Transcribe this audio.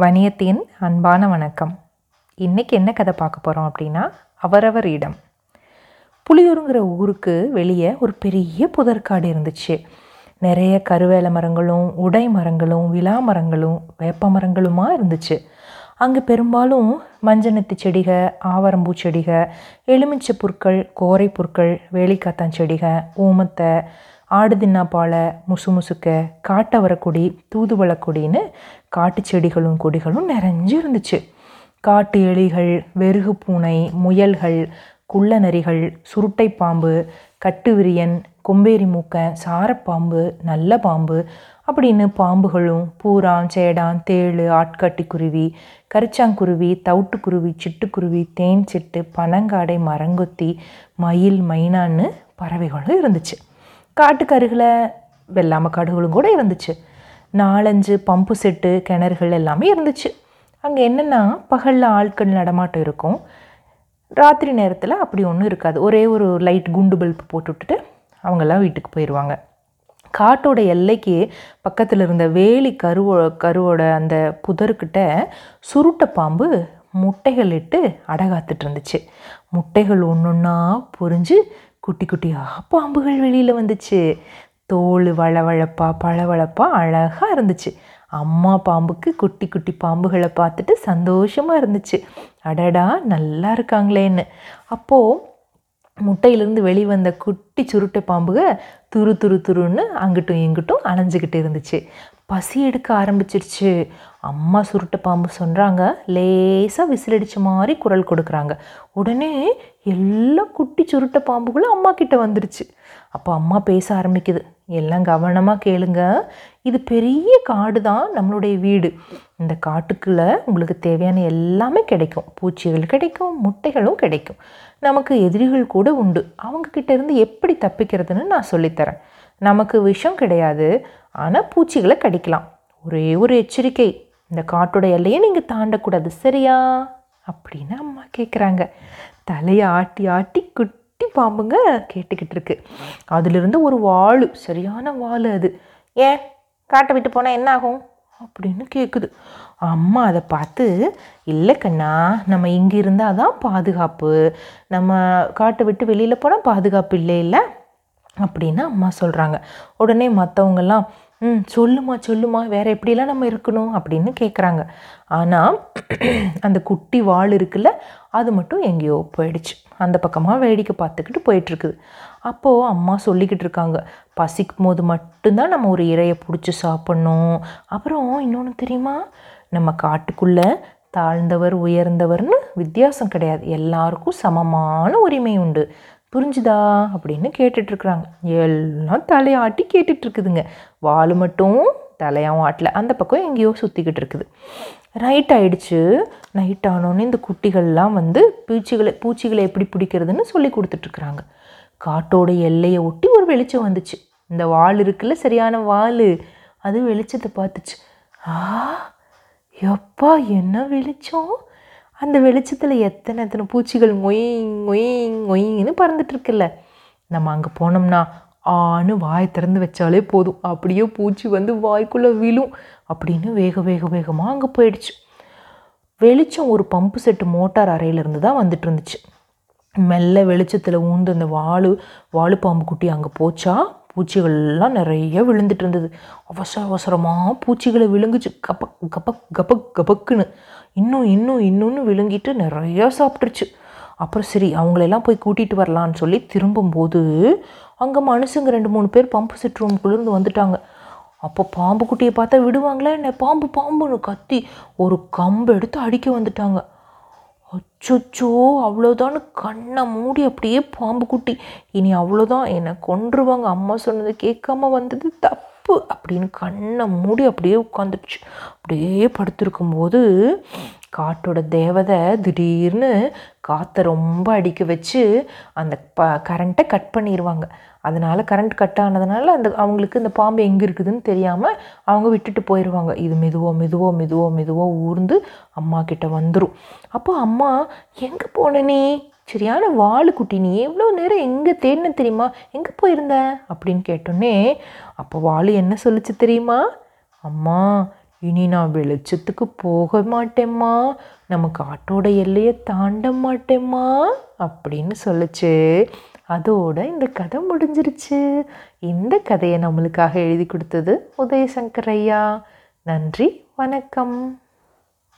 வணியத்தின் அன்பான வணக்கம். இன்றைக்கி என்ன கதை பார்க்க போகிறோம் அப்படின்னா அவரவர் இடம். புளியூருங்கிற ஊருக்கு வெளியே ஒரு பெரிய புதற்காடு இருந்துச்சு. நிறைய கருவேல மரங்களும் உடை மரங்களும் விழா மரங்களும் வேப்ப மரங்களுமா இருந்துச்சு. அங்கே பெரும்பாலும் மஞ்சனத்து செடிக ஆவரம்பூ செடிக எலுமிச்சை புற்கள் கோரை புற்கள் வேலிக்காத்தான் செடிக ஊமத்தை ஆடு பால முசு முசுக்க காட்டவரக்கொடி தூதுவளக்கொடின்னு காட்டு செடிகளும் கொடிகளும் நிறைஞ்சு இருந்துச்சு காட்டு எலிகள் வெறுகு பூனை முயல்கள் குள்ள நரிகள் சுருட்டை பாம்பு கட்டுவிரியன் கொம்பேரி மூக்கன் சாரப்பாம்பு நல்ல பாம்பு அப்படின்னு பாம்புகளும் பூரான் சேடான் தேளு ஆட்காட்டி குருவி கரிச்சாங்குருவி தவிட்டுக்குருவி சிட்டுக்குருவி தேன் சிட்டு பனங்காடை மரங்கொத்தி மயில் மைனான்னு பறவைகளும் இருந்துச்சு. காட்டுக்கருகில் வெள்ளாம காடுகளும் கூட இருந்துச்சு. நாலஞ்சு பம்பு செட்டு கிணறுகள் எல்லாமே இருந்துச்சு. அங்கே என்னென்னா பகலில் ஆட்கள் நடமாட்டம் இருக்கும். ராத்திரி நேரத்தில் அப்படி ஒன்றும் இருக்காது. ஒரே ஒரு லைட் குண்டு பல்ப் போட்டு விட்டுட்டு அவங்கெல்லாம் வீட்டுக்கு போயிடுவாங்க காட்டோட எல்லைக்கு பக்கத்தில் இருந்த வேலி கருவோ கருவோட அந்த புதர்கிட்ட சுருட்ட பாம்பு முட்டைகள் இட்டு அடகாத்துட்டு இருந்துச்சு. முட்டைகள் ஒன்று ஒன்றா பொறிஞ்சு குட்டி குட்டியாக பாம்புகள் வெளியில் வந்துச்சு. தோல் வளவழப்பா பளவழப்பா அழகாக இருந்துச்சு. அம்மா பாம்புக்கு குட்டி குட்டி பாம்புகளை பார்த்துட்டு சந்தோஷமாக இருந்துச்சு. அடடா நல்லா இருக்காங்களேன்னு. அப்போது முட்டையிலேருந்து வெளிவந்த குட்டி சுருட்டை பாம்புக துரு துரு துருன்னு அங்கிட்டும் இங்கிட்டும் அலைஞ்சிக்கிட்டு இருந்துச்சு. பசி எடுக்க ஆரம்பிச்சிருச்சு. அம்மா சுருட்டை பாம்பு சொல்கிறாங்க லேசாக விசிலடிச்ச மாதிரி குரல் கொடுக்குறாங்க. உடனே எல்லா குட்டி சுருட்டை பாம்புகளும் அம்மா கிட்ட வந்துருச்சு. அப்போ அம்மா பேச ஆரம்பிக்குது. எல்லாம் கவனமாக கேளுங்க. இது பெரிய காடு தான் நம்மளுடைய வீடு. இந்த காட்டுக்குள்ளே உங்களுக்கு தேவையான எல்லாமே கிடைக்கும். பூச்சிகள் கிடைக்கும் முட்டைகளும் கிடைக்கும். நமக்கு எதிரிகள் கூட உண்டு. அவங்கக்கிட்ட இருந்து எப்படி தப்பிக்கிறதுன்னு நான் சொல்லித்தரேன். நமக்கு விஷம் கிடையாது ஆனால் பூச்சிகளை கடிக்கலாம். ஒரே ஒரு எச்சரிக்கை இந்த காட்டோட எல்லையை நீங்கள் தாண்டக்கூடாது சரியா? அப்படின்னு அம்மா கேட்குறாங்க தலையை ஆட்டி ஆட்டி குட்டி பாம்புங்க கேட்டுக்கிட்டு இருக்கு. அதுலேருந்து ஒரு வாழு சரியான வாழு அது. ஏன்? காட்டை விட்டு போனால் என்ன ஆகும்? அப்படின்னு கேட்குது அம்மா அதை பார்த்து இல்லை கண்ணா நம்ம இங்கே இருந்தால் தான் பாதுகாப்பு. நம்ம காட்டை விட்டு வெளியில் போனால் பாதுகாப்பு இல்லை இல்லை? அப்படின்னு அம்மா சொல்கிறாங்க உடனே மற்றவங்கெல்லாம் ம் சொல்லுமா சொல்லுமா வேறு எப்படிலாம் நம்ம இருக்கணும்? அப்படின்னு கேட்குறாங்க ஆனால் அந்த குட்டி வாள் இருக்குல்ல அது மட்டும் எங்கேயோ போயிடுச்சு. அந்த பக்கமாக வேடிக்கை பார்த்துக்கிட்டு போயிட்டுருக்குது அப்போது அம்மா சொல்லிக்கிட்டு இருக்காங்க. பசிக்கும் போது மட்டும்தான் நம்ம ஒரு இறையை பிடிச்சி சாப்பிட்ணும். அப்புறம் இன்னொன்று தெரியுமா? நம்ம காட்டுக்குள்ளே தாழ்ந்தவர் உயர்ந்தவர்னு வித்தியாசம் கிடையாது. எல்லாருக்கும் சமமான உரிமை உண்டு. புரிஞ்சுதா? அப்படின்னு கேட்டுட்ருக்குறாங்க எல்லாம் தலையாட்டி கேட்டுட்ருக்குதுங்க வால் மட்டும் தலையாகவும் ஆட்டல. அந்த பக்கம் எங்கேயோ சுற்றிக்கிட்டு இருக்குது. நைட் ஆயிடுச்சு. நைட் ஆனோடனே இந்த குட்டிகள்லாம் வந்து பூச்சிகளை பூச்சிகளை எப்படி பிடிக்கிறதுன்னு சொல்லி கொடுத்துட்ருக்குறாங்க காட்டோட எல்லையை ஒட்டி ஒரு வெளிச்சம் வந்துச்சு. இந்த வால் இருக்குல்ல சரியான வால். அது வெளிச்சத்தை பார்த்துச்சு. ஆ எப்பா என்ன வெளிச்சம்? அந்த வெளிச்சத்தில் எத்தனை எத்தனை பூச்சிகள் ஒயிங் ஒயிங் ஒயின்னு பறந்துட்டுருக்குல்ல நம்ம அங்கே போனோம்னா ஆன்னு வாய் திறந்து வச்சாலே போதும். அப்படியே பூச்சி வந்து வாய்க்குள்ளே விழும் அப்படின்னு வேக வேக வேகமாக அங்கே போயிடுச்சு. வெளிச்சம் ஒரு பம்பு செட்டு மோட்டார் அறையிலேருந்து தான் வந்துட்டு இருந்துச்சு. மெல்ல வெளிச்சத்தில் ஊந்து அந்த வாழு வாழு பாம்பு குட்டி அங்கே போச்சா? பூச்சிகள்லாம் நிறைய விழுந்துட்டு இருந்தது. அவசர அவசரமாக பூச்சிகளை விழுங்குச்சு. கபக் கபக் கபக் கபக்குன்னு. இன்னும் இன்னும் இன்னொன்று விழுங்கிட்டு நிறையா சாப்பிட்ருச்சு அப்புறம் சரி அவங்களெல்லாம் போய் கூட்டிகிட்டு வரலான்னு சொல்லி திரும்பும்போது அங்கே மனுஷங்க ரெண்டு மூணு பேர் பம்பு செட் ரூம்குள்ளேருந்து வந்துட்டாங்க. அப்போ பாம்பு குட்டியை பார்த்தா விடுவாங்களே என்ன? பாம்பு பாம்புன்னு கத்தி ஒரு கம்பு எடுத்து அடிக்க வந்துட்டாங்க. அச்சோ அவ்வளோதான்னு கண்ணை மூடி அப்படியே பாம்பு குட்டி. இனி அவ்வளோதான் என்னை கொன்றுவாங்க. அம்மா சொன்னது கேட்காம வந்தது தப்பு அப்படின்னு கண்ணை மூடி அப்படியே உட்காந்துருச்சு அப்படியே படுத்திருக்கும்போது காட்டோட தேவதை திடீர்னு காற்றை ரொம்ப அடிக்க வச்சு அந்த ப கரண்ட்டை கட் பண்ணிடுவாங்க அதனால் கரண்ட் கட் ஆனதுனால அந்த அவங்களுக்கு இந்த பாம்பு எங்கே இருக்குதுன்னு தெரியாமல் அவங்க விட்டுட்டு போயிடுவாங்க இது மெதுவோ மெதுவோ மெதுவோ மெதுவோ ஊர்ந்து அம்மா கிட்ட வந்துடும் அப்போ அம்மா எங்கே போன நீ? சரியான வாழு குட்டி நீ. எவ்வளோ நேரம் எங்கே தேடின தெரியுமா? எங்கே போயிருந்த? அப்படின்னு கேட்டோன்னே அப்போ வாழு என்ன சொல்லுச்சு தெரியுமா? அம்மா இனி நான் வெளிச்சத்துக்கு போக மாட்டேம்மா. நம்ம காட்டோட எல்லையை தாண்ட மாட்டேம்மா அப்படின்னு சொல்லிச்சு. அதோட இந்த கதை முடிஞ்சிருச்சு. இந்த கதையை நம்மளுக்காக எழுதி கொடுத்தது உதயசங்கர் ஐயா. நன்றி வணக்கம்.